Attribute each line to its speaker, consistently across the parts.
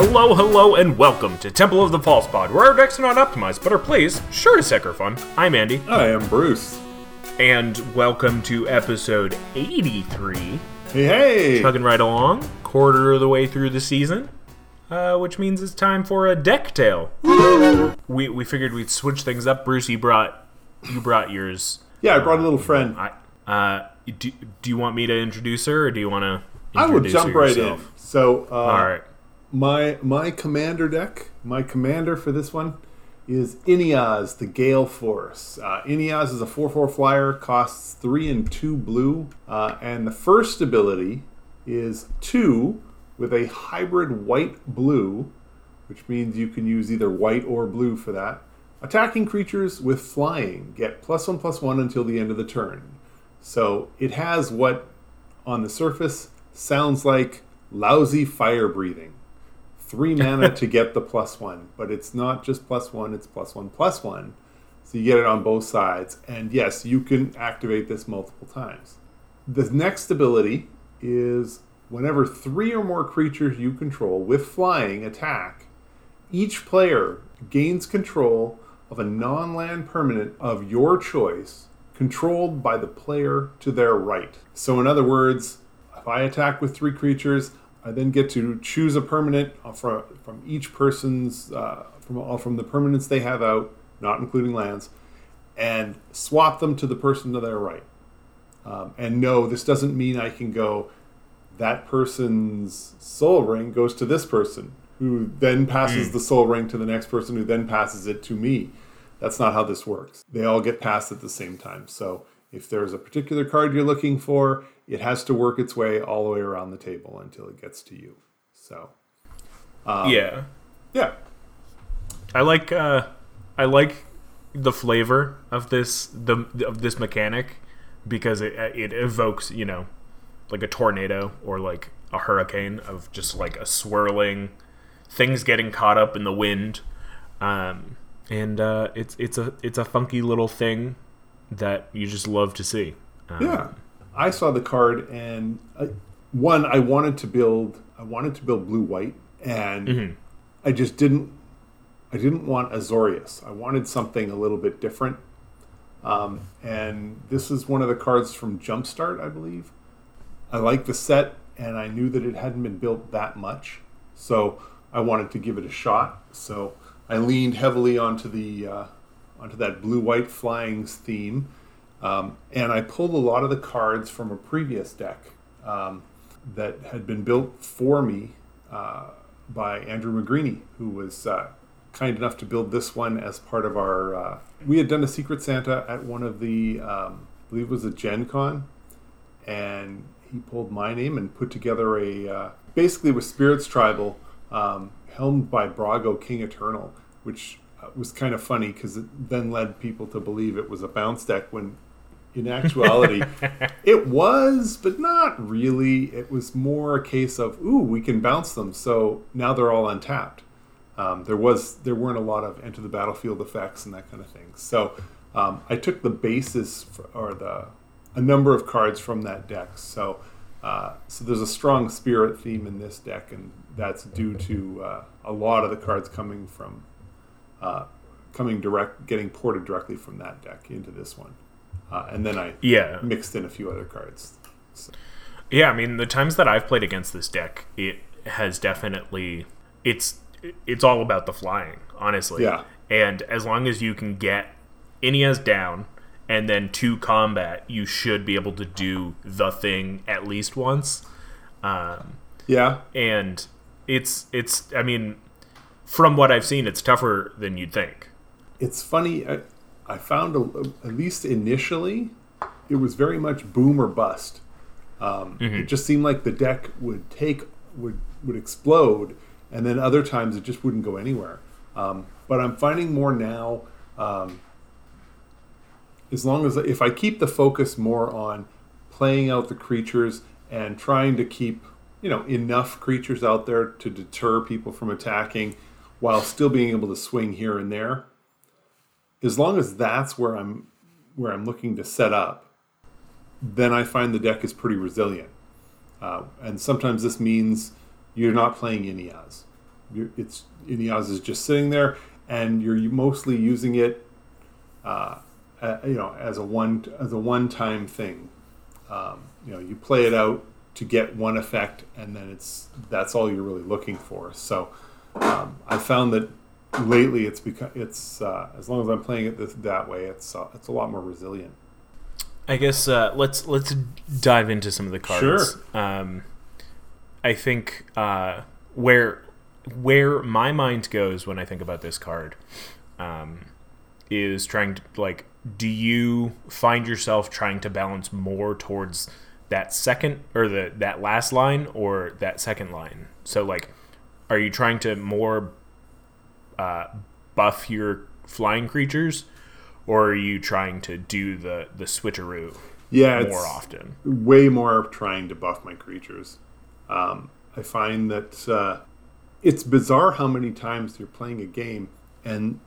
Speaker 1: Hello, hello, and welcome to Temple of the False Pod, where our decks are not optimized, but are plays sure to sucker fun. I'm Andy,
Speaker 2: I am Bruce.
Speaker 1: and welcome to episode 83.
Speaker 2: Hey, hey!
Speaker 1: Chugging right along, quarter of the way through the season, uh, which means it's time for a deck tale. we we figured we'd switch things up. Bruce, you brought you brought yours.
Speaker 2: Yeah, I brought a little friend.
Speaker 1: I uh, do, do you want me to introduce her, or do you want to?
Speaker 2: I would jump right in. So, uh,
Speaker 1: All right.
Speaker 2: My my commander deck, my commander for this one is Inniaz, the Gale Force. Uh, is a 4 4 flyer, costs 3 and 2 blue, uh, and the first ability is 2 with a hybrid white blue, which means you can use either white or blue for that. Attacking creatures with flying get plus 1 plus 1 until the end of the turn. So it has what on the surface sounds like lousy fire breathing. Three mana to get the plus one, but it's not just plus one, it's plus one plus one. So you get it on both sides. And yes, you can activate this multiple times. The next ability is whenever three or more creatures you control with flying attack, each player gains control of a non land permanent of your choice controlled by the player to their right. So, in other words, if I attack with three creatures, I then get to choose a permanent from, from each person's, uh, from, all from the permanents they have out, not including lands, and swap them to the person to their right. Um, and no, this doesn't mean I can go, that person's Sol Ring goes to this person, who then passes the Sol Ring to the next person, who then passes it to me. That's not how this works. They all get passed at the same time. So if there's a particular card you're looking for, it has to work its way all the way around the table until it gets to you. So
Speaker 1: yeah.
Speaker 2: yeah,
Speaker 1: I like uh, I like the flavor of this the of this mechanic because it it evokes you know like a tornado or like a hurricane of just like a swirling things getting caught up in the wind um, and uh, it's it's a it's a funky little thing that you just love to see um,
Speaker 2: yeah. I saw the card and I, one I wanted to build I wanted to build blue white and I just didn't I didn't want Azorius. I wanted something a little bit different. Um, and this is one of the cards from Jumpstart, I believe. I like the set, and I knew that it hadn't been built that much, so I wanted to give it a shot. So I leaned heavily onto the uh, onto that blue-white flyings theme, um, and I pulled a lot of the cards from a previous deck um, that had been built for me uh, by Andrew McGreeny, who was uh, kind enough to build this one as part of our. Uh, we had done a Secret Santa at one of the, um, I believe it was a Gen Con, and he pulled my name and put together a. Uh, basically, with Spirits Tribal, um, helmed by Brago King Eternal, which uh, was kind of funny because it then led people to believe it was a bounce deck when in actuality, it was, but not really. It was more a case of, ooh, we can bounce them, so now they're all untapped. Um, there was there weren't a lot of enter the battlefield effects and that kind of thing. So um, I took the basis for, or the a number of cards from that deck. So uh, so there's a strong spirit theme in this deck, and that's due to uh, a lot of the cards coming from uh, coming direct, getting ported directly from that deck into this one. Uh, and then I
Speaker 1: yeah
Speaker 2: mixed in a few other cards. So,
Speaker 1: Yeah, I mean the times that I've played against this deck, it has definitely it's it's all about the flying, honestly.
Speaker 2: Yeah.
Speaker 1: And as long as you can get Inniaz down and then to combat, you should be able to do the thing at least once. Um,
Speaker 2: yeah,
Speaker 1: and it's it's I mean, from what I've seen, it's tougher than you'd think.
Speaker 2: it's funny. I, I found a, at least initially, it was very much boom or bust. Um, It just seemed like the deck would take would would explode, and then other times it just wouldn't go anywhere. Um, but I'm finding more now. Um, as long as if I keep the focus more on playing out the creatures and trying to keep you know enough creatures out there to deter people from attacking, while still being able to swing here and there, as long as that's where I'm where I'm looking to set up, then I find the deck is pretty resilient. Uh, and sometimes this means you're not playing Inniaz. you're, it's Inniaz is just sitting there, and you're mostly using it, uh, uh, you know, as a one as a one time thing. Um, you know, you play it out to get one effect, and then it's that's all you're really looking for. So um, I found that lately it's become it's uh, as long as I'm playing it this, that way, it's uh, it's a lot more resilient.
Speaker 1: I guess uh, let's let's dive into some of the cards. Sure. Um, I think uh, where where my mind goes when I think about this card um, is trying to like, do you find yourself trying to balance more towards that second or the that last line or that second line? So like, are you trying to more uh, buff your flying creatures, or are you trying to do the the switcheroo?
Speaker 2: Yeah,
Speaker 1: more often.
Speaker 2: Way more trying to buff my creatures. Um, I find that uh, it's bizarre how many times you're playing a game and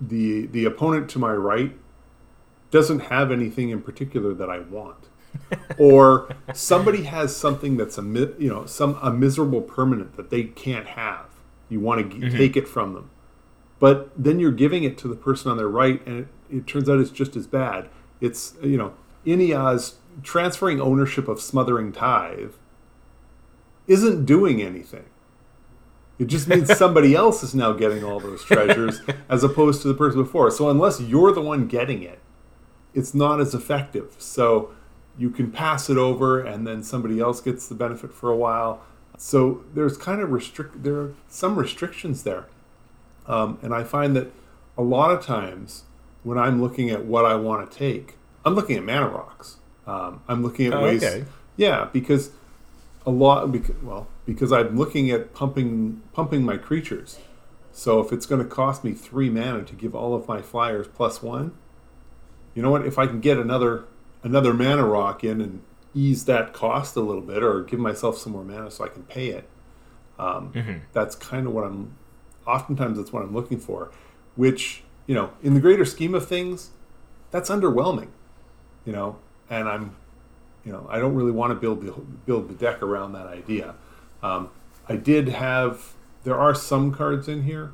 Speaker 2: the the opponent to my right doesn't have anything in particular that I want. or somebody has something that's a you know some a miserable permanent that they can't have. You want to mm-hmm. take it from them, but then you're giving it to the person on their right, and it, it turns out it's just as bad. It's you know Inniaz transferring ownership of Smothering Tithe isn't doing anything. It just means somebody else is now getting all those treasures as opposed to the person before. So unless you're the one getting it, it's not as effective. So you can pass it over and then somebody else gets the benefit for a while. So there's kind of restrict there are some restrictions there. Um, and I find that a lot of times when I'm looking at what I want to take, I'm looking at mana rocks. Um, I'm looking at oh, ways. Okay. Yeah, because a lot. Because, well, because I'm looking at pumping pumping my creatures. So if it's going to cost me three mana to give all of my flyers plus one, you know what? If I can get another another mana rock in and ease that cost a little bit, or give myself some more mana so I can pay it, um, mm-hmm. that's kind of what I'm. Oftentimes, that's what I'm looking for. Which you know, in the greater scheme of things, that's underwhelming. You know, and I'm, you know, I don't really want to build the build the deck around that idea. Um, I did have. There are some cards in here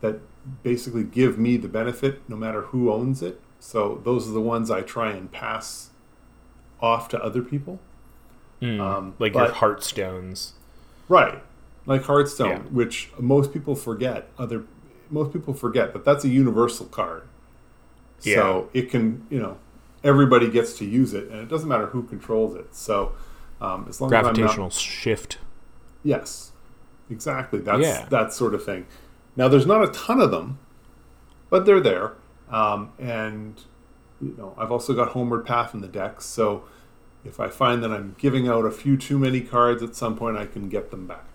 Speaker 2: that basically give me the benefit no matter who owns it. So those are the ones I try and pass off to other people.
Speaker 1: Mm, um, like but, your Heartstones.
Speaker 2: Right. Like Heartstone, yeah. which most people forget. Other most people forget that that's a universal card. Yeah. So it can, you know, everybody gets to use it, and it doesn't matter who controls it. So um, as long
Speaker 1: gravitational
Speaker 2: as
Speaker 1: not, shift.
Speaker 2: Yes, exactly. That's yeah. that sort of thing. Now, there's not a ton of them, but they're there. Um, and you know, I've also got Homeward Path in the deck, so if I find that I'm giving out a few too many cards at some point, I can get them back.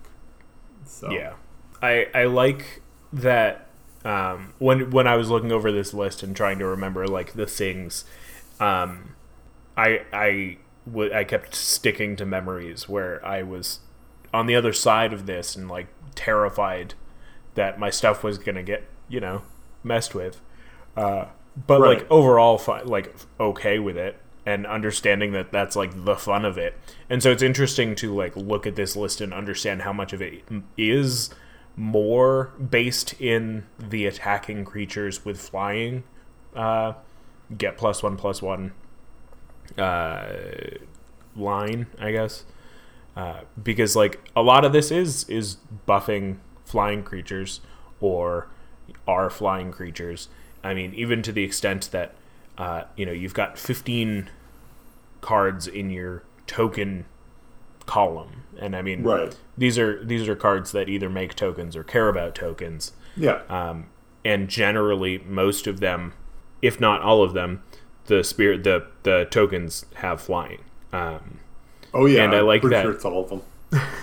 Speaker 1: So yeah, I I like that. Um, when when I was looking over this list and trying to remember like the things, um, I I w- I kept sticking to memories where I was on the other side of this and like terrified that my stuff was gonna get you know messed with uh, but right. like overall fi- like okay with it and understanding that that's like the fun of it and so it's interesting to like look at this list and understand how much of it is more based in the attacking creatures with flying uh, get plus one plus one uh, line, I guess, uh, because like a lot of this is is buffing flying creatures or are flying creatures. I mean, even to the extent that uh, you know you've got 15 cards in your token column, and I mean,
Speaker 2: right.
Speaker 1: these are these are cards that either make tokens or care about tokens.
Speaker 2: Yeah.
Speaker 1: Um, and generally, most of them, if not all of them, the spirit the the tokens have flying. Um,
Speaker 2: oh yeah, and I like that. Sure it's all of them.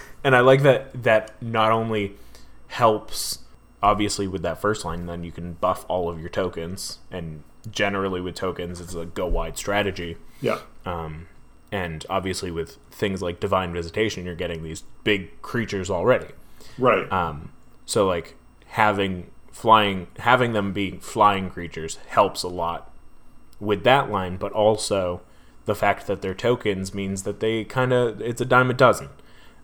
Speaker 1: and I like that that not only helps obviously with that first line, then you can buff all of your tokens, and generally with tokens, it's a go wide strategy.
Speaker 2: Yeah.
Speaker 1: Um, and obviously with things like divine visitation, you're getting these big creatures already.
Speaker 2: Right.
Speaker 1: Um, so like having flying, having them be flying creatures helps a lot with that line, but also the fact that they're tokens means that they kind of it's a dime a dozen.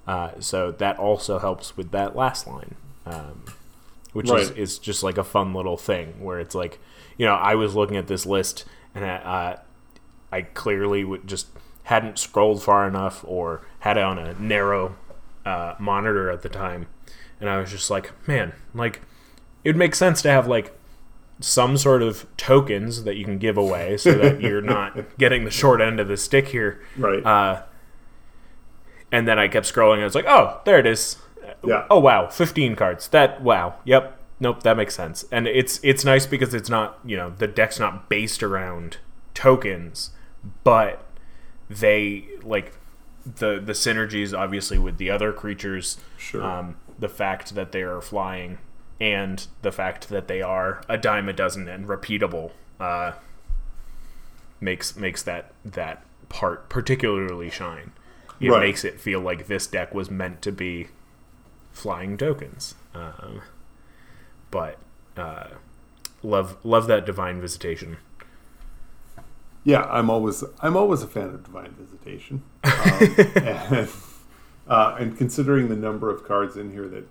Speaker 1: Uh, so that also helps with that last line. um, which is, is just like a fun little thing where it's like, you know, I was looking at this list and I, uh, I clearly would just hadn't scrolled far enough or had it on a narrow uh, monitor at the time, and I was just like, man, like it would make sense to have like some sort of tokens that you can give away so that you're not getting the short end of the stick here.
Speaker 2: Right.
Speaker 1: Uh, and then I kept scrolling. And I was like, oh, there it is.
Speaker 2: Yeah.
Speaker 1: Oh wow, 15 cards. That wow. Yep. Nope. That makes sense. And it's it's nice because it's not you know the deck's not based around tokens, but they like the the synergies obviously with the other creatures.
Speaker 2: Sure.
Speaker 1: Um, the fact that they are flying and the fact that they are a dime a dozen and repeatable uh, makes makes that that part particularly shine. It
Speaker 2: Right.
Speaker 1: makes it feel like this deck was meant to be flying tokens. Um, but uh, love love that divine visitation.
Speaker 2: Yeah, I'm always I'm always a fan of divine visitation, um, and, uh, and considering the number of cards in here that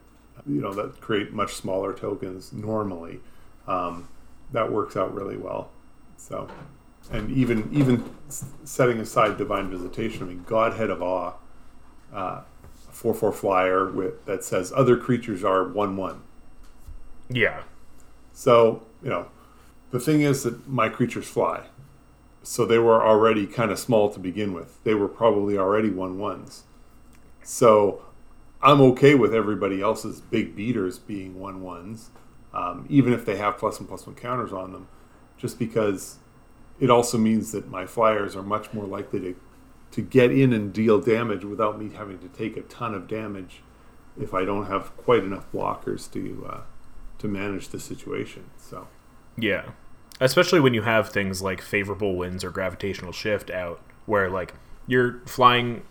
Speaker 2: you know that create much smaller tokens normally, um, that works out really well. So, and even even setting aside divine visitation, I mean Godhead of Awe, uh, a four four flyer with that says other creatures are one one.
Speaker 1: Yeah,
Speaker 2: So, you know, the thing is that my creatures fly. So they were already kind of small to begin with. They were probably already one ones. So I'm okay with everybody else's big beaters being one ones, um, even if they have plus one plus one counters on them, just because it also means that my flyers are much more likely to to get in and deal damage without me having to take a ton of damage if I don't have quite enough blockers to uh, to manage the situation. So
Speaker 1: yeah. Especially when you have things like favorable winds or gravitational shift out, where like your flying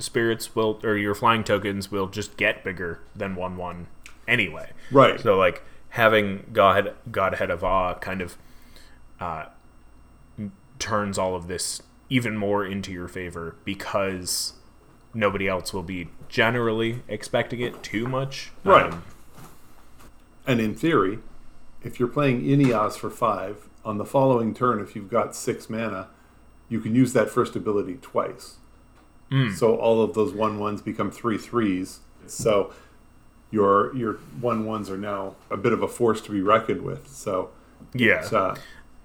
Speaker 1: spirits will or your flying tokens will just get bigger than one one anyway.
Speaker 2: right,
Speaker 1: So like having God Godhead of Awe kind of uh, turns all of this even more into your favor because nobody else will be generally expecting it too much.
Speaker 2: Right.
Speaker 1: Um,
Speaker 2: and in theory, if you're playing Inniaz for five on the following turn, if you've got six mana, you can use that first ability twice. So all of those one ones become three threes. So your your one ones are now a bit of a force to be reckoned with. So
Speaker 1: yeah.
Speaker 2: uh,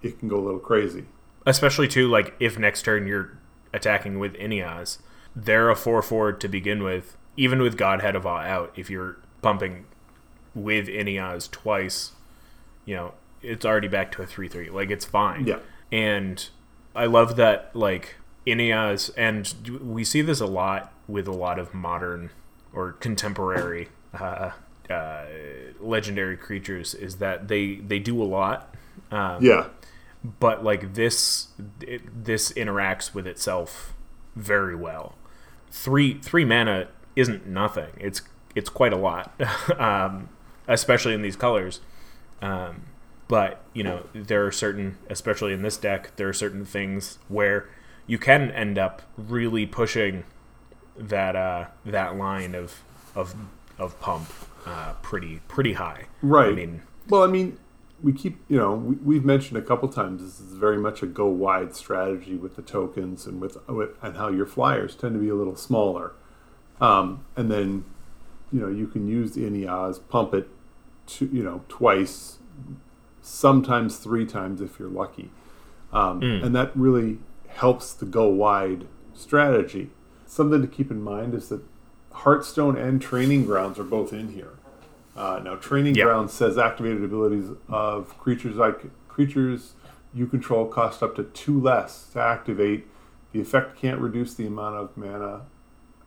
Speaker 2: it can go a little crazy.
Speaker 1: Especially too, like if next turn you're attacking with Inniaz, they're a four four to begin with. Even with Godhead of Awe out, if you're bumping with Inniaz twice, you know it's already back to a three three. Like it's fine.
Speaker 2: Yeah.
Speaker 1: And I love that like Inniaz, and we see this a lot with a lot of modern or contemporary uh, uh, legendary creatures, is that they they do a lot. Um,
Speaker 2: Yeah,
Speaker 1: but like this it, this interacts with itself very well three three mana isn't nothing it's it's quite a lot um, especially in these colors um, but you know there are certain especially in this deck there are certain things where you can end up really pushing that uh, that line of of of pump uh, pretty pretty high
Speaker 2: Right.
Speaker 1: i mean
Speaker 2: Well, I mean, we keep, you know, we, we've mentioned a couple times this is very much a go wide strategy with the tokens and with, with and how your flyers tend to be a little smaller. Um, and then, you know, you can use the Inniaz, pump it, to, you know, twice, sometimes three times if you're lucky. Um, And that really helps the go wide strategy. Something to keep in mind is that Heartstone and Training Grounds are both in here. Uh, now, Training
Speaker 1: Yeah.
Speaker 2: Grounds says activated abilities of creatures like creatures you control cost up to two less to activate. The effect can't reduce the amount of mana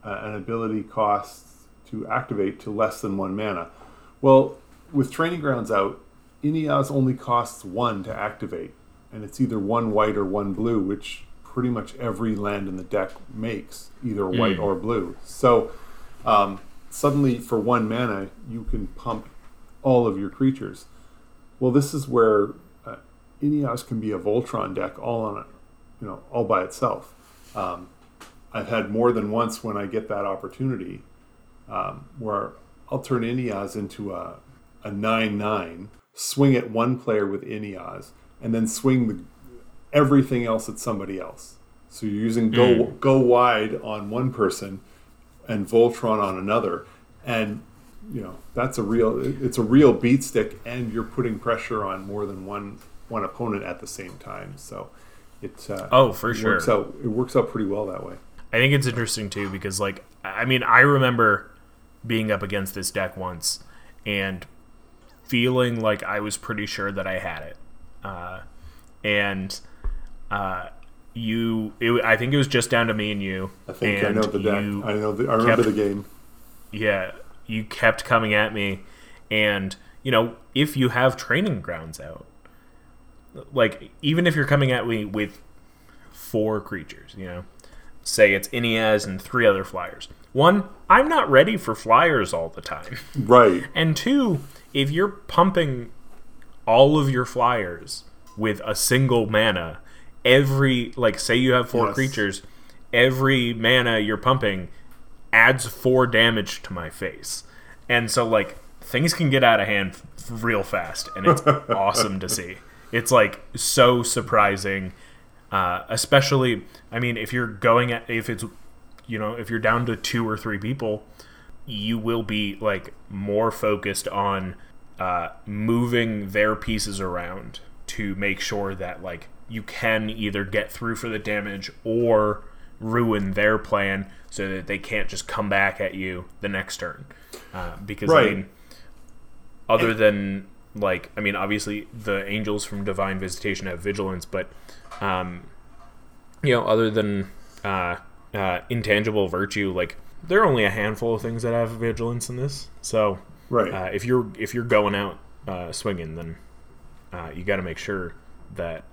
Speaker 2: uh, an ability costs to activate to less than one mana. Well, with Training Grounds out, Inniaz only costs one to activate, and it's either one white or one blue, which pretty much every land in the deck makes, either white or blue. So um, suddenly, for one mana, you can pump all of your creatures. Well, this is where uh, Inniaz can be a Voltron deck all on it, you know, all by itself. Um, I've had more than once when I get that opportunity um, where I'll turn Inniaz into a a nine nine, swing at one player with Inniaz, and then swing the, everything else at somebody else. So you're using go go wide on one person, and Voltron on another, and you know that's a real it's a real beat stick, and you're putting pressure on more than one one opponent at the same time. So it uh,
Speaker 1: Oh, for
Speaker 2: it
Speaker 1: sure.
Speaker 2: works out it works out pretty well that way.
Speaker 1: I think it's interesting too because, like, I mean, I remember being up against this deck once and feeling like I was pretty sure that I had it, uh, and uh, you, it, I think it was just down to me and you.
Speaker 2: I think I know the deck. I know the, I remember
Speaker 1: kept-
Speaker 2: the game.
Speaker 1: yeah, you kept coming at me, and you know, if you have training grounds out, like even if you're coming at me with four creatures, you know, say it's Inniaz and three other flyers. One, I'm not ready for flyers all the time.
Speaker 2: Right.
Speaker 1: And two, if you're pumping all of your flyers with a single mana, every like say you have four
Speaker 2: Yes.
Speaker 1: creatures, every mana you're pumping adds four damage to my face. And so like things can get out of hand f- real fast and it's awesome to see. It's like so surprising uh, especially I mean if you're going at if it's you know if you're down to two or three people you will be like more focused on uh, moving their pieces around to make sure that like you can either get through for the damage or ruin their plan so that they can't just come back at you the next turn. Uh, because I mean other than like I mean obviously the angels from divine visitation have vigilance but um you know other than uh, uh intangible virtue like there are only a handful of things that have vigilance in this so
Speaker 2: Right.
Speaker 1: uh, if you're if you're going out uh, swinging then uh, you got to make sure that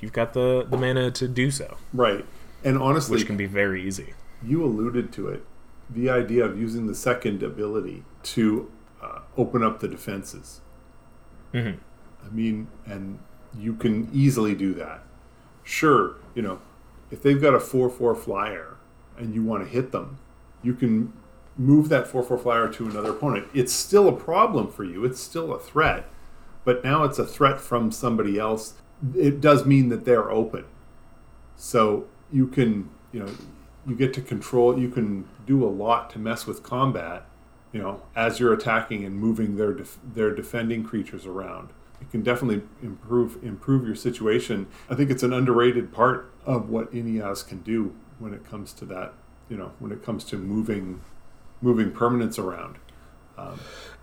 Speaker 1: you've got the the mana to do so
Speaker 2: right. And honestly,
Speaker 1: which can be very easy
Speaker 2: you alluded to it. The idea of using the second ability to uh, open up the defenses.
Speaker 1: Mhm.
Speaker 2: I mean, and you can easily do that. Sure, you know, if they've got a 4 4 flyer and you want to hit them, you can move that 4 4 flyer to another opponent. It's still a problem for you, it's still a threat, but now it's a threat from somebody else. It does mean that they're open. So you can, you know, you get to control, you can do a lot to mess with combat, you know, as you're attacking and moving their def- their defending creatures around. It can definitely improve improve your situation. I think it's an underrated part of what Inniaz can do when it comes to that, you know, when it comes to moving moving permanents around.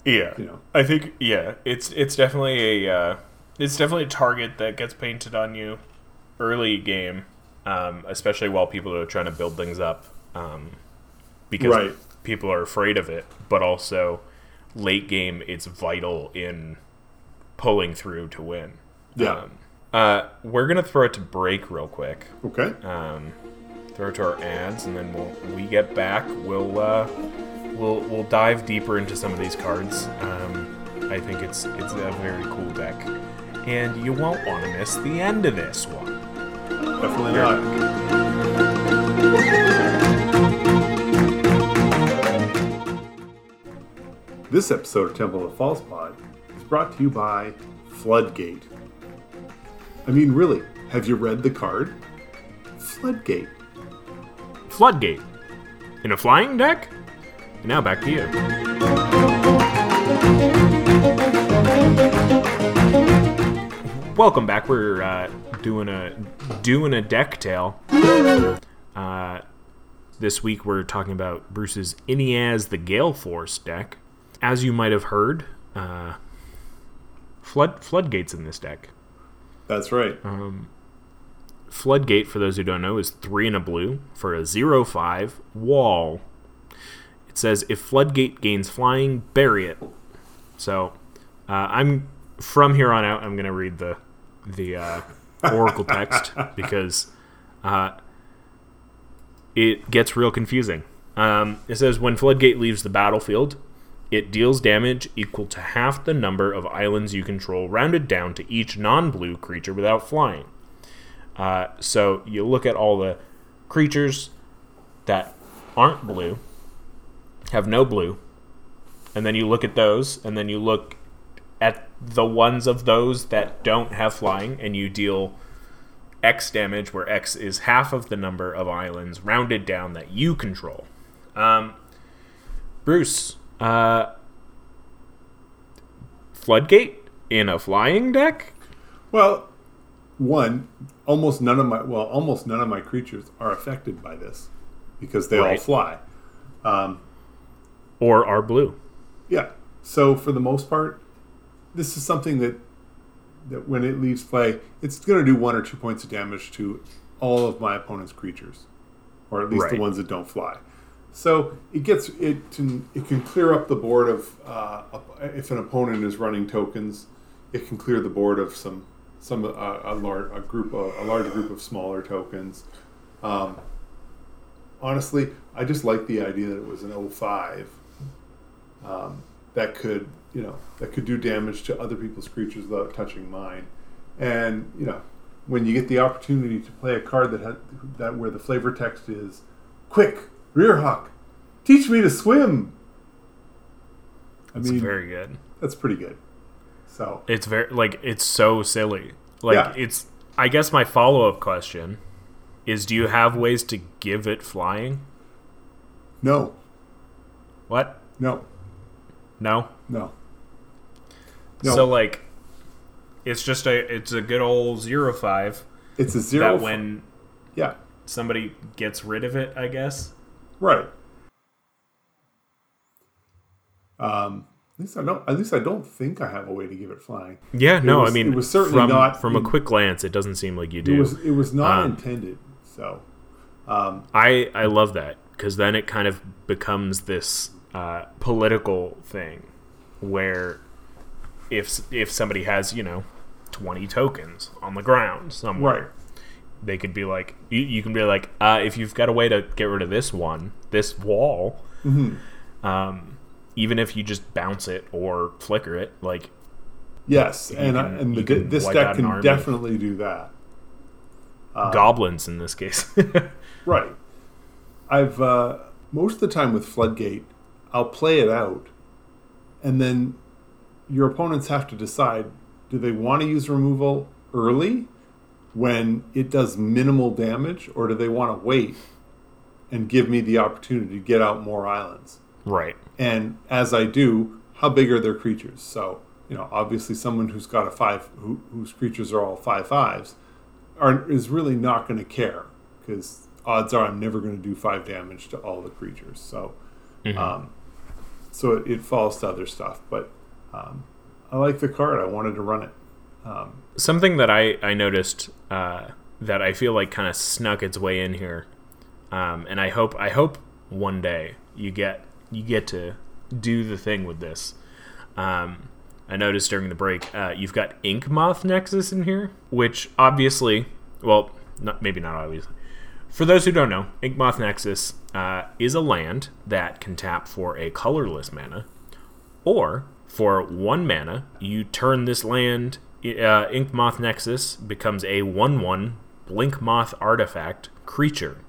Speaker 1: yeah
Speaker 2: You know.
Speaker 1: I think yeah, it's it's definitely a uh, it's definitely a target that gets painted on you early game, um, especially while people are trying to build things up, um, because
Speaker 2: Right.
Speaker 1: people are afraid of it. But also, late game, it's vital in pulling through to win.
Speaker 2: Yeah.
Speaker 1: Um, uh, we're gonna throw it to break real quick.
Speaker 2: Okay.
Speaker 1: Um, throw it to our ads, and then we'll when we get back. We'll uh, we'll we'll dive deeper into some of these cards. Um, I think it's it's a very cool deck, and you won't want to miss the end of this one.
Speaker 2: Definitely not. This episode of Temple of False Pod is brought to you by Floodgate. I mean, really, have you read the card? Floodgate.
Speaker 1: Floodgate in a flying deck. And now back to you. Welcome back. We're uh, doing a doing a deck tale. Uh, this week we're talking about Bruce's Inniaz the Gale Force deck. As you might have heard, uh, flood floodgates in this deck.
Speaker 2: That's right.
Speaker 1: Floodgate, for those who don't know, is three and a blue for a zero five wall. It says if Floodgate gains flying, bury it. So uh, I'm from here on out. I'm going to read the the uh, Oracle text because uh, it gets real confusing. Um, it says when Floodgate leaves the battlefield, it deals damage equal to half the number of islands you control, rounded down to each non-blue creature without flying. Uh, so you look at all the creatures that aren't blue, have no blue, and then you look at those, and then you look at the ones of those that don't have flying, and you deal X damage, where X is half of the number of islands rounded down that you control. Um, Bruce, uh, Floodgate in a flying deck?
Speaker 2: Well, one, almost none of my well, almost none of my creatures are affected by this because they all fly.
Speaker 1: Or are blue?
Speaker 2: Yeah. So for the most part, this is something that that when it leaves play, it's going to do one or two points of damage to all of my opponent's creatures, or at least the ones that don't fly. So it gets it can it can clear up the board of uh, if an opponent is running tokens, it can clear the board of some some uh, a large a group of, a large group of smaller tokens. Um, honestly, I just like the idea that it was an 05 um, that could you know that could do damage to other people's creatures without touching mine. And you know, when you get the opportunity to play a card that had that where the flavor text is quick rear hawk, teach me to swim. I mean,
Speaker 1: very good.
Speaker 2: that's pretty good. So
Speaker 1: It's very like it's so silly. Like
Speaker 2: Yeah.
Speaker 1: it's. I guess my follow up question is: Do you have ways to give it flying?
Speaker 2: no,
Speaker 1: What?
Speaker 2: no,
Speaker 1: No.
Speaker 2: no, no.
Speaker 1: So like, it's just a it's a good old zero five
Speaker 2: it's a zero.
Speaker 1: that when
Speaker 2: yeah,
Speaker 1: somebody gets rid of it, I guess.
Speaker 2: right. Um, at least I don't. At least I don't think I have a way to give it flying.
Speaker 1: Yeah, no,
Speaker 2: was-
Speaker 1: I mean,
Speaker 2: it was certainly
Speaker 1: from,
Speaker 2: not
Speaker 1: from a quick glance, it doesn't seem like you
Speaker 2: It
Speaker 1: do.
Speaker 2: was. It was not
Speaker 1: Um,
Speaker 2: intended. So
Speaker 1: I I love that because then it kind of becomes this uh, political thing where if if somebody has you know twenty tokens on the ground somewhere,
Speaker 2: right.
Speaker 1: they could be like you, you can be like uh, if you've got a way to get rid of this one, this wall,
Speaker 2: Mm-hmm.
Speaker 1: um, even if you just bounce it or flicker it, like
Speaker 2: Yes, and I, and the, this deck can definitely do that. Uh,
Speaker 1: goblins in this case.
Speaker 2: Right. I've uh, most of the time with Floodgate, I'll play it out, and then your opponents have to decide: do they want to use removal early, when it does minimal damage, or do they want to wait and give me the opportunity to get out more islands?
Speaker 1: right.
Speaker 2: And as I do, how big are their creatures? So, you know, obviously, someone who's got a five, who, whose creatures are all five fives, are is really not going to care because odds are I'm never going to do five damage to all the creatures. So, um, so it, it falls to other stuff. But um, I like the card. I wanted to run it. Um,
Speaker 1: something that I I noticed uh, that I feel like kind of snuck its way in here, um, and I hope I hope one day you get you get to do the thing with this. Um, I noticed during the break uh, you've got Ink Moth Nexus in here, which obviously, well, not maybe not obviously. For those who don't know, Ink Moth Nexus uh, is a land that can tap for a colorless mana, or for one mana, you turn this land. Uh, Ink Moth Nexus becomes a 1 1 Blink Moth artifact creature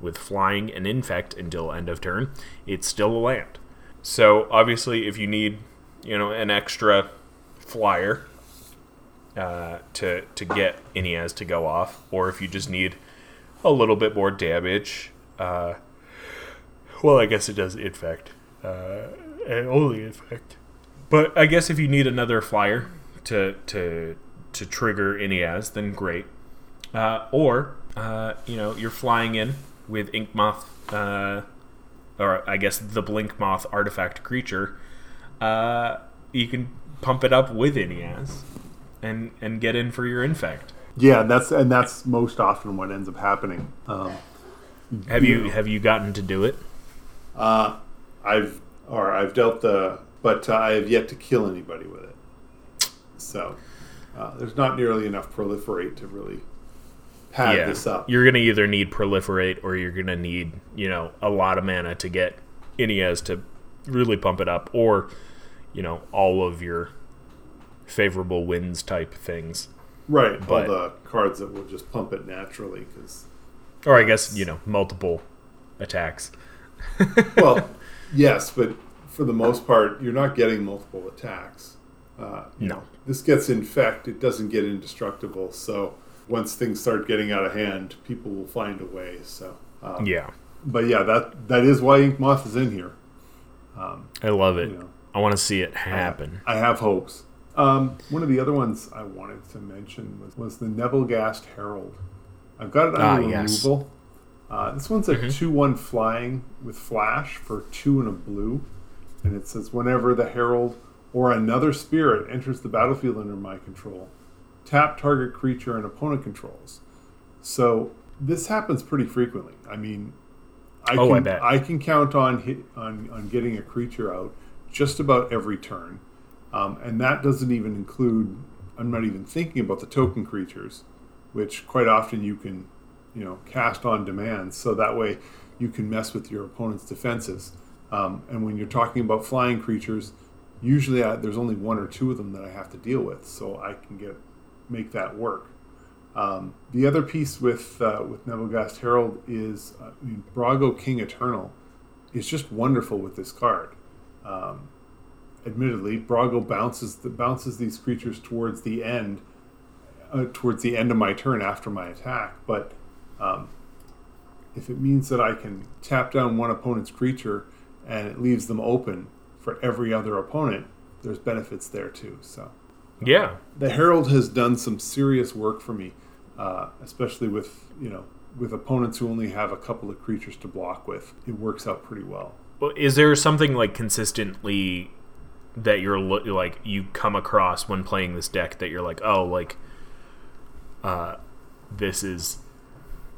Speaker 1: with flying and infect until end of turn. It's still a land. So, obviously, if you need you know an extra flyer uh, to, to get Inniaz to go off, or if you just need a little bit more damage, uh, well, I guess it does infect. Uh, and only infect. But I guess if you need another flyer to to to trigger Inniaz, then great. Uh, or uh, you know you're flying in with Ink Moth, uh, or I guess the Blink Moth artifact creature. Uh, you can pump it up with Inniaz and and get in for your infect.
Speaker 2: yeah, that's and that's most often what ends up happening. Um,
Speaker 1: Have you have you gotten to do it?
Speaker 2: Uh, I've or I've dealt the, but uh, I have yet to kill anybody with it. So uh, there's not nearly enough proliferate to really pad this up.
Speaker 1: You're gonna either need proliferate or you're gonna need, you know, a lot of mana to get Inniaz to really pump it up, or, you know, all of your favorable winds type things.
Speaker 2: right,
Speaker 1: but-
Speaker 2: all the cards that will just pump it naturally. Because
Speaker 1: Or I guess, you know, multiple attacks.
Speaker 2: well, yes, but for the most part, you're not getting multiple attacks. Uh,
Speaker 1: No.
Speaker 2: this gets infect. It doesn't get indestructible. So once things start getting out of hand, people will find a way. So, um,
Speaker 1: Yeah,
Speaker 2: but yeah, that that is why Ink Moth is in here.
Speaker 1: I love it.
Speaker 2: You know,
Speaker 1: I want to see it happen.
Speaker 2: I have hopes. Um, one of the other ones I wanted to mention was, was the Nebelgast Herald. I've got it
Speaker 1: Ah,
Speaker 2: under
Speaker 1: yes.
Speaker 2: removal. Uh, this one's a
Speaker 1: Mhm.
Speaker 2: 2 1 flying with flash for 2 and a blue. And it says whenever the Herald or another spirit enters the battlefield under my control, tap target creature and opponent controls. So this happens pretty frequently. I mean, I
Speaker 1: Oh,
Speaker 2: can
Speaker 1: I.
Speaker 2: I can count on hit, on on getting a creature out just about every turn, um, and that doesn't even include. I'm not even thinking about the token creatures, which quite often you can, you know, cast on demand. So that way, you can mess with your opponent's defenses. Um, and when you're talking about flying creatures, usually I, there's only one or two of them that I have to deal with, so I can get make that work. Um, the other piece with uh, with Nebelgast Herald is uh, I mean, Brago King Eternal is just wonderful with this card. Um, admittedly, Brago bounces the, bounces these creatures towards the end, uh, towards the end of my turn after my attack. But um, if it means that I can tap down one opponent's creature and it leaves them open for every other opponent, there's benefits there too. So
Speaker 1: Yeah,
Speaker 2: the Herald has done some serious work for me, uh, especially with you know with opponents who only have a couple of creatures to block with. It works out pretty well.
Speaker 1: Well, is there something like consistently that you're lo- like you come across when playing this deck that you're like, oh, like, uh, this is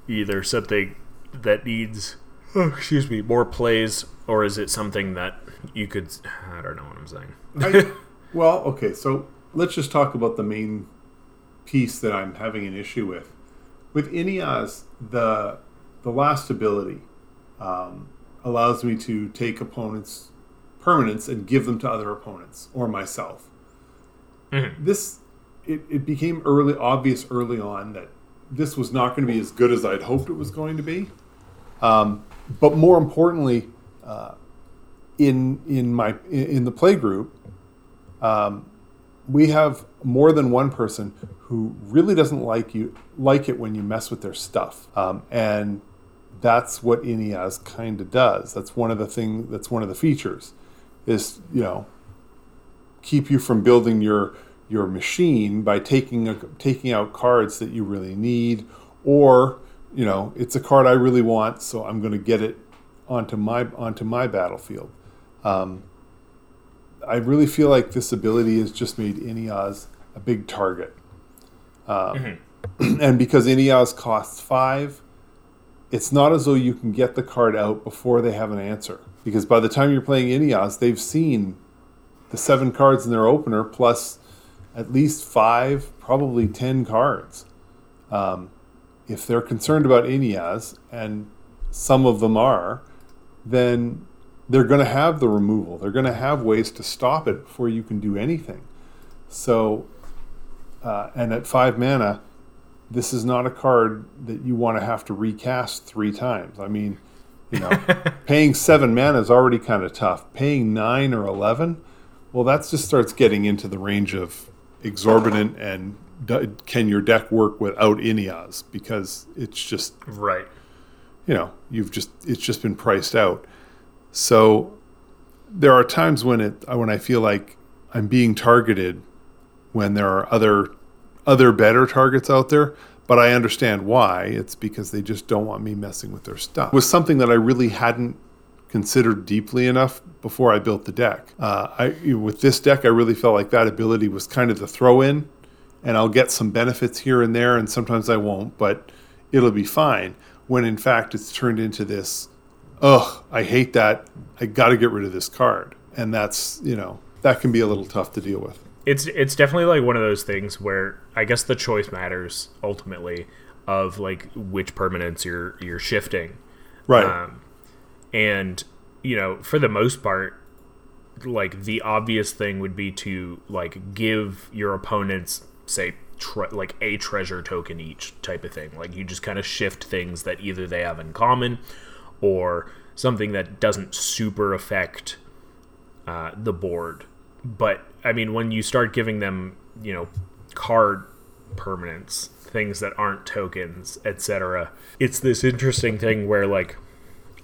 Speaker 1: either something that needs, oh, excuse me, more plays, or is it something that you could? I don't know what I'm saying.
Speaker 2: I, well, okay, so let's just talk about the main piece that I'm having an issue with. With Inniaz, the the last ability um, allows me to take opponents' permanents and give them to other opponents or myself.
Speaker 1: Mhm.
Speaker 2: This it, it became early obvious early on that this was not going to be as good as I'd hoped it was going to be. Um, but more importantly, uh, in in my in the play group, um, we have more than one person who really doesn't like you like it when you mess with their stuff, um, and that's what Inniaz kind of does. That's one of the thing. That's one of the features, is you know keep you from building your your machine by taking a, taking out cards that you really need, or you know it's a card I really want, so I'm going to get it onto my onto my battlefield. Um, I really feel like this ability has just made Inniaz a big target. Um, and because Inniaz costs five, it's not as though you can get the card out before they have an answer. Because by the time you're playing Inniaz, they've seen the seven cards in their opener plus at least five, probably ten cards. Um, if they're concerned about Inniaz, and some of them are, then they're going to have the removal. They're going to have ways to stop it before you can do anything. So, uh, and at five mana, this is not a card that you want to have to recast three times. I mean, you know, paying seven mana is already kind of tough. Paying nine or eleven, well, that just starts getting into the range of exorbitant and d- can your deck work without Inniaz because it's just
Speaker 1: Right.
Speaker 2: you know you've just it's just been priced out so there are times when it when i feel like i'm being targeted when there are other other better targets out there but i understand why. It's because they just don't want me messing with their stuff. It was something that i really hadn't considered deeply enough before i built the deck. Uh, I, with this deck i really felt like that ability was kind of the throw in and I'll get some benefits here and there, and sometimes I won't, but it'll be fine. When in fact it's turned into this, ugh, I hate that. I got to get rid of this card, and that's you know that can be a little tough to deal with.
Speaker 1: it's it's definitely like one of those things where I guess the choice matters ultimately of like which permanents you're you're shifting.
Speaker 2: Right.
Speaker 1: Um, and you know, for the most part, like the obvious thing would be to like give your opponents say tre- like a treasure token each type of thing. Like you just kind of shift things that either they have in common or something that doesn't super affect uh, the board. But I mean, when you start giving them, you know, card permanents, things that aren't tokens, etc., it's this interesting thing where, like,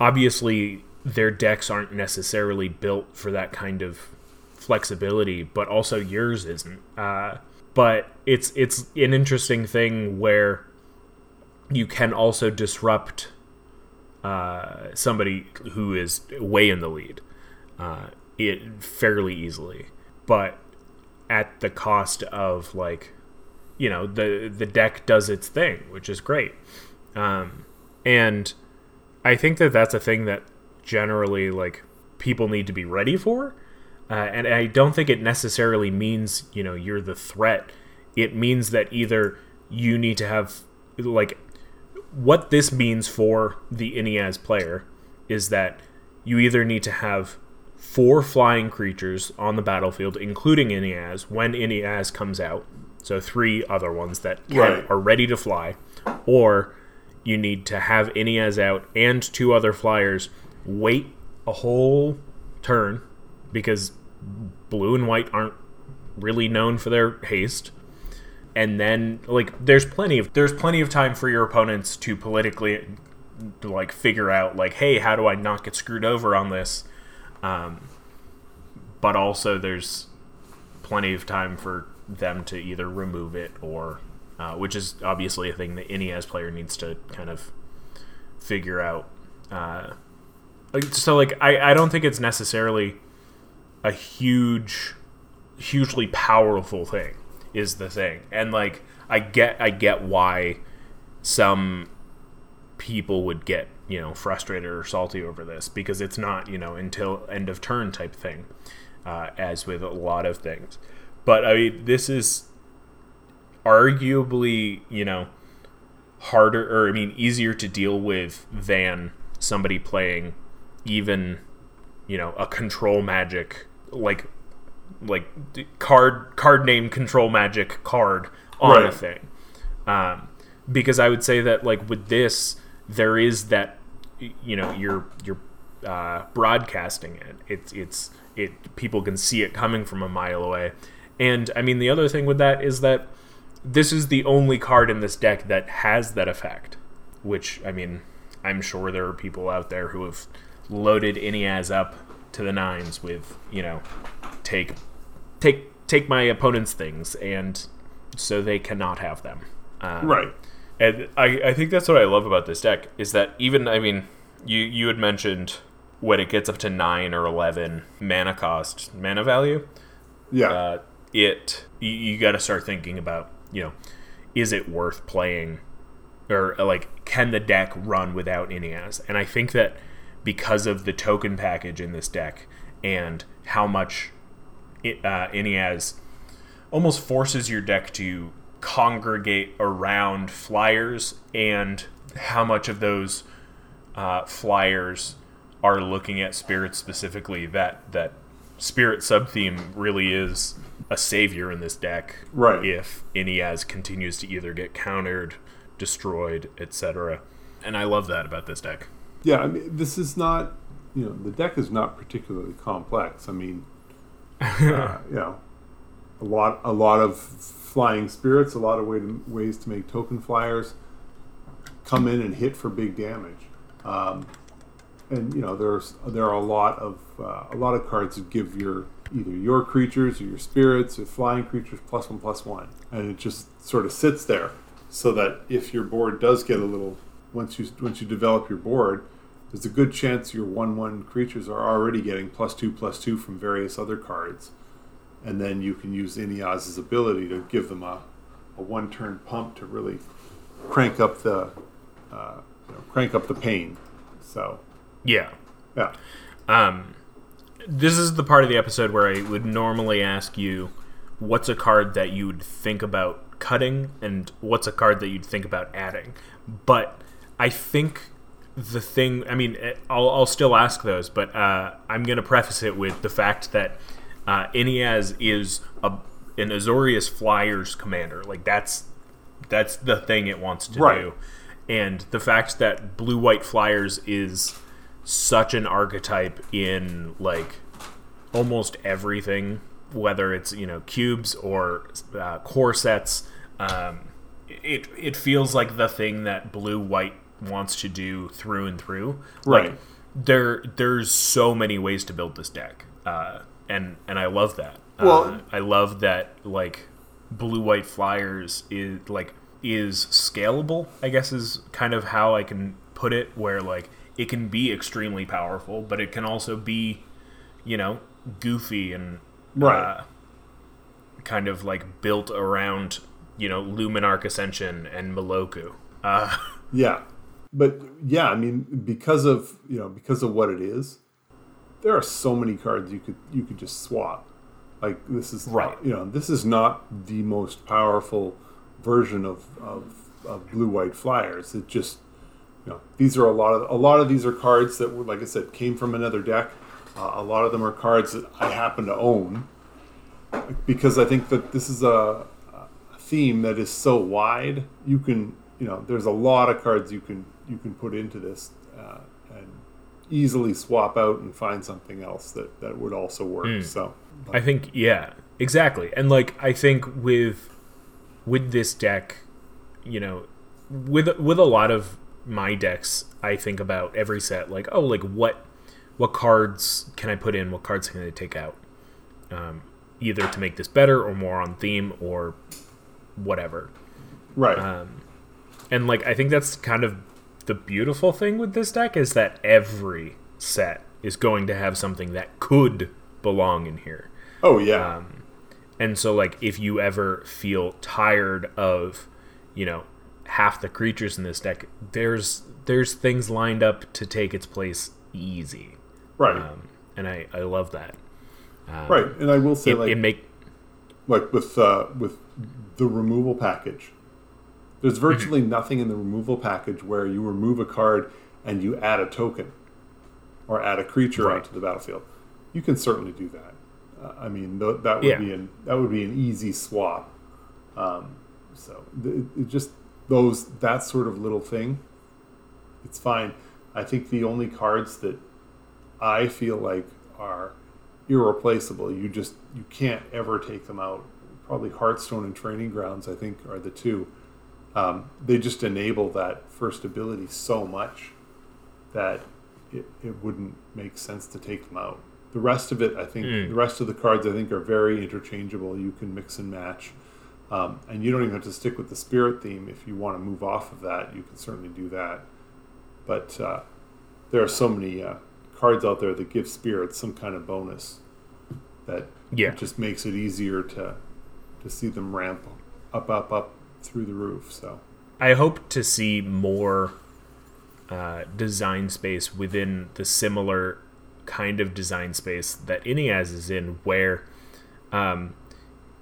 Speaker 1: obviously their decks aren't necessarily built for that kind of flexibility, but also yours isn't. Uh, but it's it's an interesting thing where you can also disrupt uh, somebody who is way in the lead uh, it fairly easily, but at the cost of like you know the the deck does its thing, which is great, um, and I think that that's a thing that generally like people need to be ready for. Uh, and I don't think it necessarily means you know you're the threat. It means that either you need to have like what this means for the Inniaz player is that you either need to have four flying creatures on the battlefield, including Inniaz, when Inniaz comes out. So three other ones that can,
Speaker 2: Right.
Speaker 1: are ready to fly, or you need to have Inniaz out and two other flyers. Wait a whole turn because blue and white aren't really known for their haste and then like there's plenty of there's plenty of time for your opponents to politically to, like figure out like hey how do i not get screwed over on this? Um, but also there's plenty of time for them to either remove it or uh, which is obviously a thing that Inniaz player needs to kind of figure out. Uh, so like I, I don't think it's necessarily a huge hugely powerful thing is the thing. And like i get i get why some people would get you know frustrated or salty over this because it's not you know until end of turn type thing uh, as with a lot of things. But i mean this is arguably you know harder or i mean easier to deal with than somebody playing even you know a control magic like like card card name control magic card on a thing. Um, because i would say that like with this there is that you know you're you're uh, broadcasting it. It's it's it people can see it coming from a mile away. And i mean the other thing with that is that this is the only card in this deck that has that effect which i mean i'm sure there are people out there who have loaded Inniaz up to the nines with you know take take take my opponent's things and so they cannot have them um,
Speaker 2: Right.
Speaker 1: and I, I think that's what I love about this deck is that even I mean you you had mentioned when it gets up to nine or eleven mana cost mana value
Speaker 2: Yeah.
Speaker 1: uh, it you, you got to start thinking about you know is it worth playing or uh, like can the deck run without Inniaz and I think that because of the token package in this deck and how much it, uh, almost forces your deck to congregate around flyers and how much of those uh, flyers are looking at spirits specifically that that spirit sub theme really is a savior in this deck
Speaker 2: Right.
Speaker 1: if Inniaz continues to either get countered destroyed etc and i love that about this deck
Speaker 2: Yeah, I mean, this is not, you know, the deck is not particularly complex. I mean, uh, you know, a lot, a lot of flying spirits, a lot of way to, ways to make token flyers come in and hit for big damage. Um, and you know, there's there are a lot of uh, a lot of cards that give your either your creatures or your spirits or flying creatures plus one plus one, and it just sort of sits there, so that if your board does get a little once you once you develop your board, there's a good chance your one one creatures are already getting plus two plus two from various other cards, and then you can use Inniaz's ability to give them a, a one turn pump to really crank up the uh, you know, crank up the pain. So
Speaker 1: yeah
Speaker 2: yeah,
Speaker 1: Um, this is the part of the episode where I would normally ask you what's a card that you would think about cutting and what's a card that you'd think about adding. But I think the thing, I mean, eh, I'll, I'll still ask those, but uh, I'm going to preface it with the fact that uh, Inniaz is a, an Azorius Flyers commander. Like, that's that's the thing it wants to
Speaker 2: Right.
Speaker 1: do. And the fact that Blue White Flyers is such an archetype in like almost everything, whether it's you know cubes or uh, core sets. Um, it it feels like the thing that blue white wants to do through and through.
Speaker 2: Right.
Speaker 1: Like, there there's so many ways to build this deck, uh, and and I love that.
Speaker 2: Well-
Speaker 1: uh, I love that like blue white flyers is like is scalable. I guess is kind of how I can put it. Where like it can be extremely powerful, but it can also be, you know, goofy and
Speaker 2: Right.
Speaker 1: uh, kind of like built around you know Luminarch Ascension and Maloku. Uh,
Speaker 2: Yeah, but yeah, I mean, because of you know because of what it is, there are so many cards you could you could just swap. Like this is
Speaker 1: Right.
Speaker 2: You know, this is not the most powerful version of of, of blue white flyers. It just you know these are a lot of a lot of these are cards that were like I said came from another deck. Uh, a lot of them are cards that I happen to own because I think that this is a, a theme that is so wide. You can, you know, there's a lot of cards you can you can put into this uh, and easily swap out and find something else that that would also work. So
Speaker 1: I think yeah, exactly. And like I think with with this deck, you know, with with a lot of my decks, I think about every set like, oh, like what what cards can I put in? What cards can I take out? Um, either to make this better or more on theme or whatever.
Speaker 2: right,
Speaker 1: Um, and like I think that's kind of the beautiful thing with this deck is that every set is going to have something that could belong in here.
Speaker 2: oh yeah,
Speaker 1: Um, and so like if you ever feel tired of, you know, half the creatures in this deck, there's there's things lined up to take its place easy.
Speaker 2: right,
Speaker 1: Um, and I I love that. Um,
Speaker 2: right. And I will say
Speaker 1: It,
Speaker 2: like
Speaker 1: it make
Speaker 2: like with uh, with the removal package. There's virtually nothing in the removal package where you remove a card and you add a token or add a creature
Speaker 1: Right.
Speaker 2: onto the battlefield. You can certainly do that. Uh, I mean, th- that would
Speaker 1: Yeah.
Speaker 2: be an that would be an easy swap. Um, so th- it just those that sort of little thing. It's fine. I think the only cards that I feel like are irreplaceable. You just you can't ever take them out. Probably Heartstone and Training Grounds, I think, are the two. Um, they just enable that first ability so much that it, it wouldn't make sense to take them out. The rest of it, I think,
Speaker 1: Mm.
Speaker 2: the rest of the cards, I think, are very interchangeable. You can mix and match, um, and you don't even have to stick with the spirit theme. If you want to move off of that, you can certainly do that. But uh, there are so many uh, cards out there that give spirits some kind of bonus that
Speaker 1: Yeah.
Speaker 2: just makes it easier to to see them ramp up, up, up through the roof. So
Speaker 1: I hope to see more uh, design space within the similar kind of design space that Inniaz is in, where um,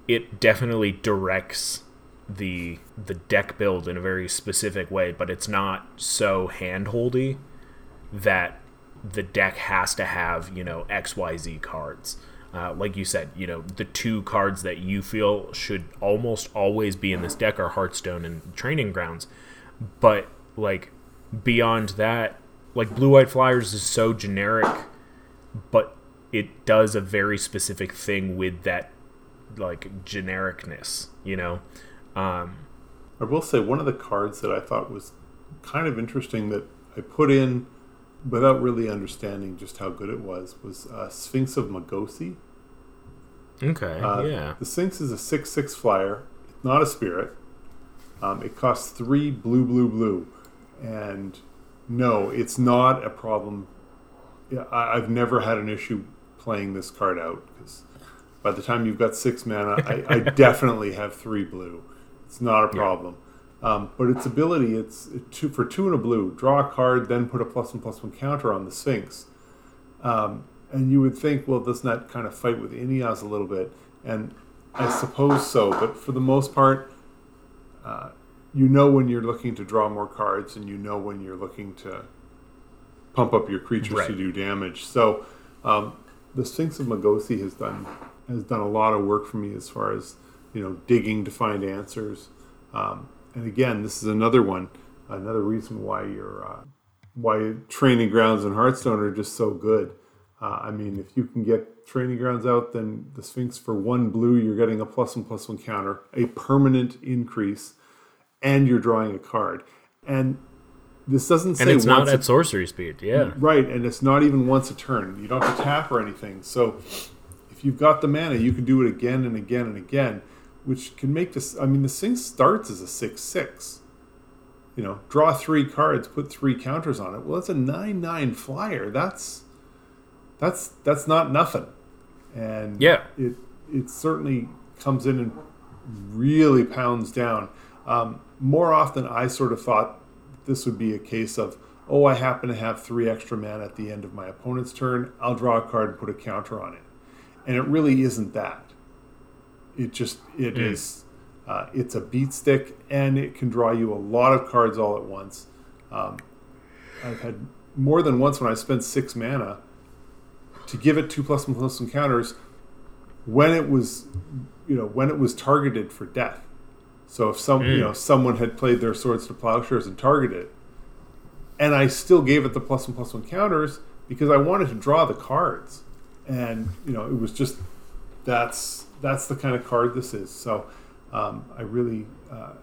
Speaker 1: it definitely directs the the deck build in a very specific way, but it's not so handholdy that the deck has to have you know X Y Z cards. Uh, like you said, you know the two cards that you feel should almost always be in this deck are Heartstone and Training Grounds, but like beyond that, like Blue White Flyers is so generic, but it does a very specific thing with that like genericness, you know. Um,
Speaker 2: I will say one of the cards that I thought was kind of interesting that I put in without really understanding just how good it was was uh, Sphinx of Magosi.
Speaker 1: okay,
Speaker 2: Uh,
Speaker 1: yeah,
Speaker 2: The Sphinx is a six-six flyer, it's not a spirit. Um, it costs three blue, blue, blue, and no, it's not a problem. Yeah, I, I've never had an issue playing this card out because by the time you've got six mana, I, I definitely have three blue. It's not a problem. Um, but its ability, it's two, for two and a blue. Draw a card, then put a plus one plus one counter on the Sphinx. Um, and you would think, well, doesn't that kind of fight with Inniaz a little bit? And I suppose so, but for the most part, uh, you know when you're looking to draw more cards, and you know when you're looking to pump up your creatures to do damage. So um, the Sphinx of Magosi has done has done a lot of work for me as far as you know digging to find answers. Um, and again, this is another one, another reason why your uh, why training grounds and Heartstone are just so good. Uh, I mean, if you can get training grounds out, then the Sphinx for one blue, you're getting a plus one plus one counter, a permanent increase, and you're drawing a card. And this doesn't say
Speaker 1: and it's not at
Speaker 2: a-
Speaker 1: sorcery speed. Yeah.
Speaker 2: right, and it's not even once a turn. You don't have to tap or anything. So if you've got the mana, you can do it again and again and again, which can make this. I mean, the thing starts as a six six. You know, draw three cards, put three counters on it. Well, that's a nine nine flyer. That's that's that's not nothing. And
Speaker 1: Yeah.
Speaker 2: it it certainly comes in and really pounds down. Um, more often, I sort of thought this would be a case of, oh, I happen to have three extra mana at the end of my opponent's turn. I'll draw a card and put a counter on it, and it really isn't that. It just it is. Uh, it's a beat stick, and it can draw you a lot of cards all at once. Um, I've had more than once when I spent six mana to give it two plus one plus one counters when it was, you know, when it was targeted for death. So if some, you know, someone had played their swords to plowshares and targeted, and I still gave it the plus one plus one counters because I wanted to draw the cards, and you know, it was just that's that's the kind of card this is. So um, I really. Uh,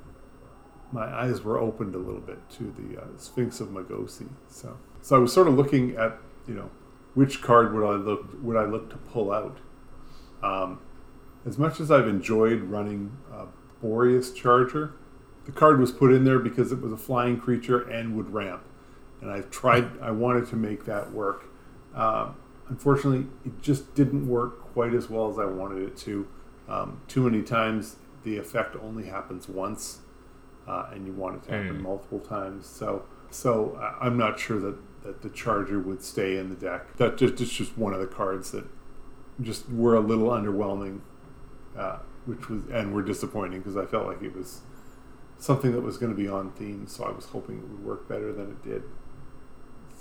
Speaker 2: my eyes were opened a little bit to the uh, Sphinx of Magosi. So, so I was sort of looking at, you know, which card would I look would I look to pull out. Um, as much as I've enjoyed running uh, Boreas Charger, the card was put in there because it was a flying creature and would ramp, and I've tried. I wanted to make that work. Um, unfortunately, it just didn't work quite as well as I wanted it to. Um, too many times, the effect only happens once uh, and you want it to happen
Speaker 1: Mm.
Speaker 2: multiple times. So, so I'm not sure that, that the Charger would stay in the deck. That just it's just one of the cards that just were a little underwhelming, uh, which was and were disappointing because I felt like it was something that was going to be on theme. So I was hoping it would work better than it did.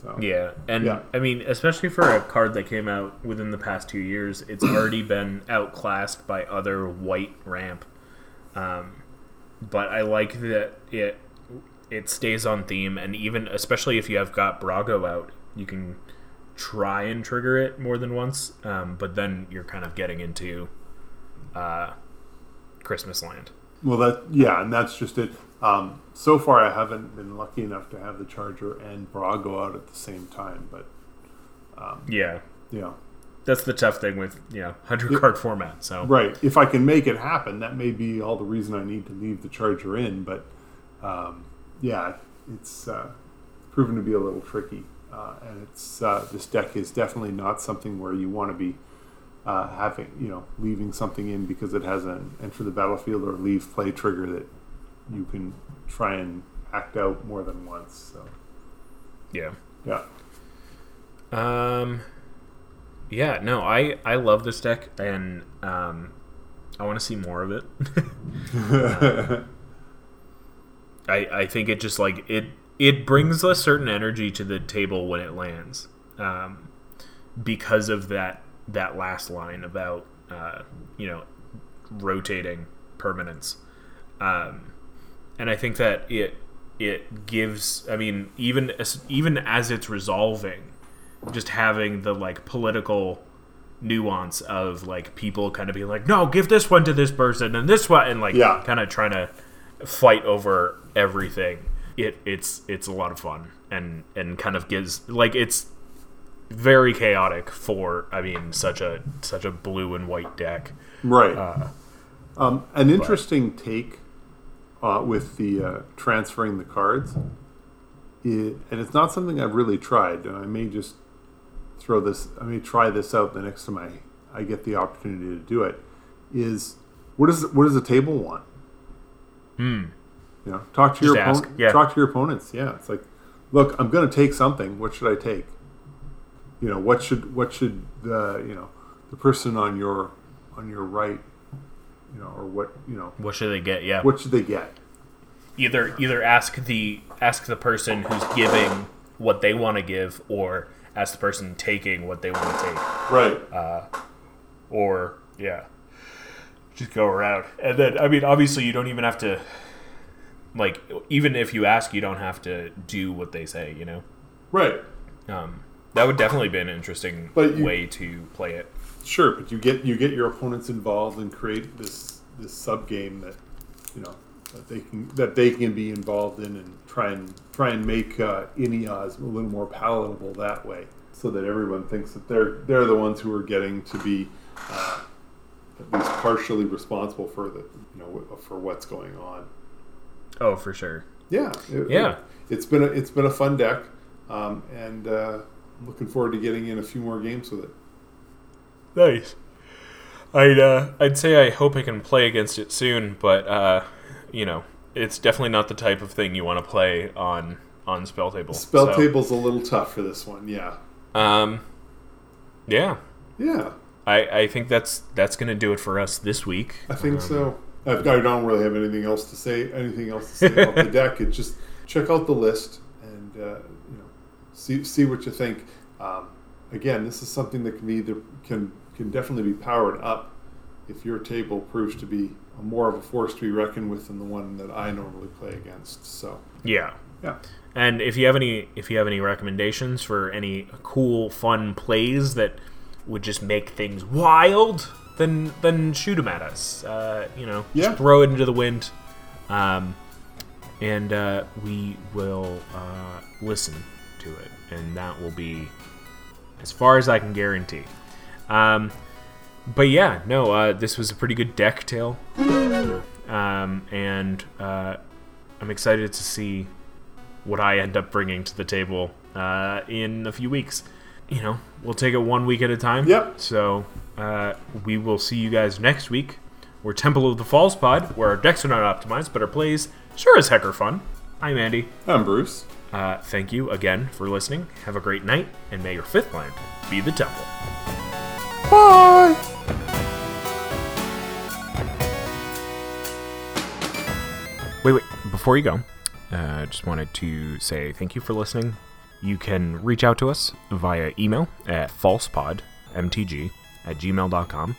Speaker 2: So
Speaker 1: Yeah, and
Speaker 2: Yeah.
Speaker 1: I mean, especially for a card that came out within the past two years, it's already been outclassed by other white ramp. Um, but I like that it it stays on theme, and even especially if you have got Brago out, you can try and trigger it more than once. Um, but then you're kind of getting into uh, Christmas Land.
Speaker 2: Well, that yeah, and that's just it. Um, so far, I haven't been lucky enough to have the Charger and Brago out at the same time, but
Speaker 1: Yeah,
Speaker 2: yeah.
Speaker 1: that's the tough thing with you know hundred card format. So
Speaker 2: Right. If I can make it happen, that may be all the reason I need to leave the charger in. But um, yeah, it's uh, proven to be a little tricky, uh, and it's uh, this deck is definitely not something where you want to be uh, having you know leaving something in because it has an enter the battlefield or leave play trigger that you can try and act out more than once. So
Speaker 1: yeah.
Speaker 2: yeah.
Speaker 1: Um, yeah, no, I I love this deck, and um, I want to see more of it. I I think it just like it it brings a certain energy to the table when it lands, um, because of that that last line about uh, you know rotating permanence. Um, and I think that it it gives. I mean, even as, even as it's resolving, just having the like political nuance of like people kind of being like, no, give this one to this person and this one, and like
Speaker 2: Yeah.
Speaker 1: kind of trying to fight over everything. It it's it's a lot of fun and and kind of gives like it's very chaotic for I mean such a such a blue and white deck.
Speaker 2: Right.
Speaker 1: Uh,
Speaker 2: Um, an interesting take uh, with the uh, transferring the cards, i and it's not something I've really tried, and I may just throw this. I may try this out the next time I, I get the opportunity to do it. Is what does what does the table want?
Speaker 1: Hmm.
Speaker 2: You know, talk to your
Speaker 1: Just ask,
Speaker 2: opponent.
Speaker 1: yeah.
Speaker 2: Talk to your opponents. Yeah, it's like, look, I'm going to take something. What should I take? You know, what should what should the you know the person on your on your right, you know, or what you know
Speaker 1: What should they get? Yeah.
Speaker 2: what should they get?
Speaker 1: either either ask the ask the person who's giving what they want to give or ask the person taking what they want to take
Speaker 2: Right.
Speaker 1: Uh, or yeah just go around and then i mean obviously you don't even have to like even if you ask you don't have to do what they say you know
Speaker 2: right.
Speaker 1: um That would definitely be an interesting
Speaker 2: you-
Speaker 1: way to play it.
Speaker 2: Sure, but you get you get your opponents involved and create this this sub game that you know that they can that they can be involved in and try and try and make uh, Inniaz a little more palatable that way, so that everyone thinks that they're they're the ones who are getting to be uh, at least partially responsible for the you know for what's going on.
Speaker 1: Oh, for sure.
Speaker 2: Yeah, it,
Speaker 1: Yeah.
Speaker 2: It, has been a, it's been a fun deck, um, and uh, I'm looking forward to getting in a few more games with it.
Speaker 1: Nice. I'd uh, I'd say I hope I can play against it soon, but uh, you know, it's definitely not the type of thing you want to play on on spell table.
Speaker 2: Spell
Speaker 1: So,
Speaker 2: table's a little tough for this one. Yeah,
Speaker 1: Um, yeah,
Speaker 2: yeah.
Speaker 1: I I think that's that's gonna do it for us this week.
Speaker 2: I think
Speaker 1: Um,
Speaker 2: so. I, I don't really have anything else to say. Anything else to say about the deck? It's just check out the list and uh, you know see see what you think. Um, again, this is something that can either can can definitely be powered up if your table proves to be more of a force to be reckoned with than the one that I normally play against. So
Speaker 1: Yeah.
Speaker 2: yeah,
Speaker 1: And if you have any if you have any recommendations for any cool fun plays that would just make things wild, then then shoot them at us. Uh, you know,
Speaker 2: Yeah.
Speaker 1: just throw it into the wind, um, and uh, we will uh, listen to it, and that will be as far as I can guarantee. Um, but yeah, no, uh, this was a pretty good deck tale, um, and uh, I'm excited to see what I end up bringing to the table uh, in a few weeks. You know, we'll take it one week at a time.
Speaker 2: Yep.
Speaker 1: So uh, we will see you guys next week. We're Temple of the Falls Pod, where our decks are not optimized, but our plays sure as heck are fun. I'm Andy.
Speaker 2: I'm Bruce.
Speaker 1: Uh, thank you again for listening. Have a great night, and may your fifth land be the temple.
Speaker 2: Bye.
Speaker 1: Wait, wait. Before you go, I uh, just wanted to say thank you for listening. You can reach out to us via email at falsepodmtg at gmail.com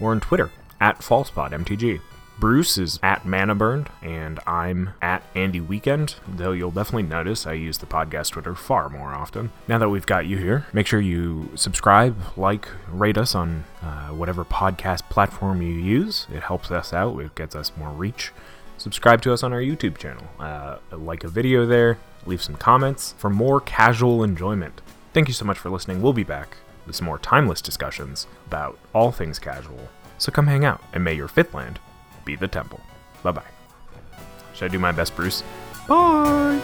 Speaker 1: or on Twitter at falsepodmtg. Bruce is at Manaburned, and I'm at Andy Weekend, though you'll definitely notice I use the podcast Twitter far more often. Now that we've got you here, make sure you subscribe, like, rate us on uh, whatever podcast platform you use. It helps us out, it gets us more reach subscribe to us on our YouTube channel. Uh, like a video there, leave some comments for more casual enjoyment. Thank you so much for listening. We'll be back with some more timeless discussions about all things casual. So come hang out, and may your fifth land be the temple. Bye bye. Should I do my best, Bruce? Bye!